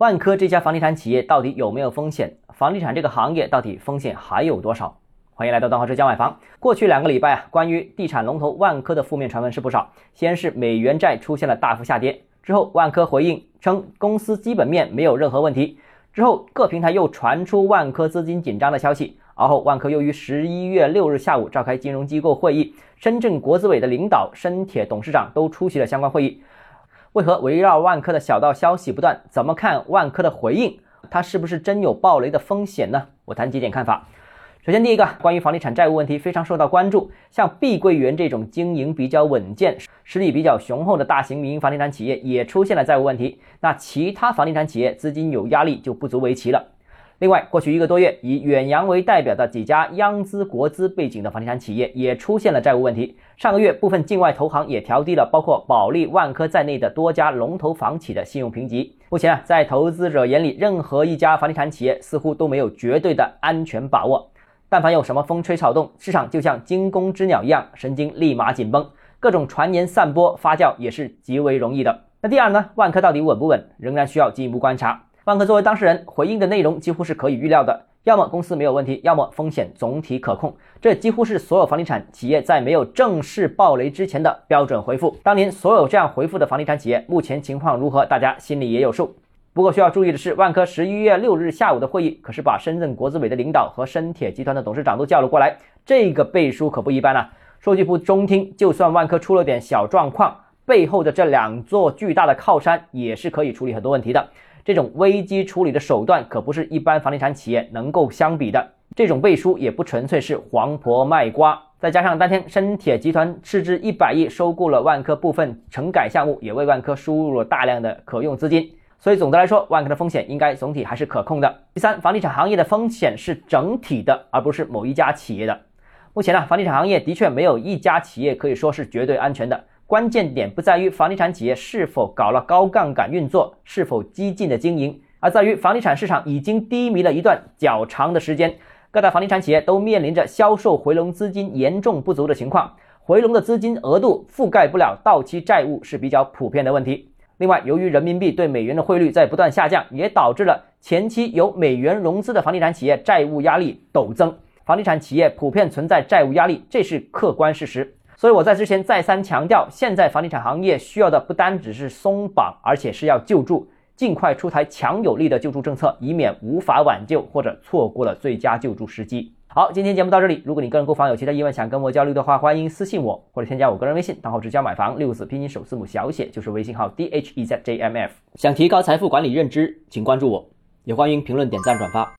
万科这家房地产企业到底有没有风险？房地产这个行业到底风险还有多少？欢迎来到东浩之家买房。过去两个礼拜啊，关于地产龙头万科的负面传闻是不少。先是美元债出现了大幅下跌，之后万科回应称公司基本面没有任何问题。之后各平台又传出万科资金紧张的消息。而后万科又于十一月六日下午召开金融机构会议，深圳国资委的领导、深铁董事长都出席了相关会议。为何围绕万科的小道消息不断？怎么看万科的回应？它是不是真有暴雷的风险呢？我谈几点看法。首先，第一个，关于房地产债务问题非常受到关注。像碧桂园这种经营比较稳健、实力比较雄厚的大型民营房地产企业也出现了债务问题，那其他房地产企业资金有压力就不足为奇了。另外，过去一个多月，以远洋为代表的几家央资、国资背景的房地产企业也出现了债务问题。上个月，部分境外投行也调低了包括保利、万科在内的多家龙头房企的信用评级。目前啊，在投资者眼里，任何一家房地产企业似乎都没有绝对的安全把握。但凡有什么风吹草动，市场就像惊弓之鸟一样，神经立马紧绷，各种传言散播发酵也是极为容易的。那第二呢？万科到底稳不稳，仍然需要进一步观察。万科作为当事人，回应的内容几乎是可以预料的，要么公司没有问题，要么风险总体可控。这几乎是所有房地产企业在没有正式暴雷之前的标准回复。当年所有这样回复的房地产企业，目前情况如何，大家心里也有数。不过需要注意的是，万科十一月六日下午的会议，可是把深圳国资委的领导和深铁集团的董事长都叫了过来，这个背书可不一般啊。说句不中听，就算万科出了点小状况，背后的这两座巨大的靠山也是可以处理很多问题的。这种危机处理的手段可不是一般房地产企业能够相比的。这种背书也不纯粹是黄婆卖瓜，再加上当天深铁集团斥资一百亿收购了万科部分城改项目，也为万科输入了大量的可用资金。所以总的来说，万科的风险应该总体还是可控的。第三，房地产行业的风险是整体的，而不是某一家企业的。目前呢，房地产行业的确没有一家企业可以说是绝对安全的。关键点不在于房地产企业是否搞了高杠杆运作，是否激进的经营，而在于房地产市场已经低迷了一段较长的时间，各大房地产企业都面临着销售回笼资金严重不足的情况，回笼的资金额度覆盖不了到期债务是比较普遍的问题。另外，由于人民币对美元的汇率在不断下降，也导致了前期有美元融资的房地产企业债务压力陡增，房地产企业普遍存在债务压力，这是客观事实。所以我在之前再三强调，现在房地产行业需要的不单只是松绑，而且是要救助，尽快出台强有力的救助政策，以免无法挽救或者错过了最佳救助时机。好，今天节目到这里。如果你个人购房有其他疑问想跟我交流的话，欢迎私信我或者添加我个人微信，账号直交买房六字拼音首字母小写就是微信号 d h e z j m f。想提高财富管理认知，请关注我，也欢迎评论点赞转发。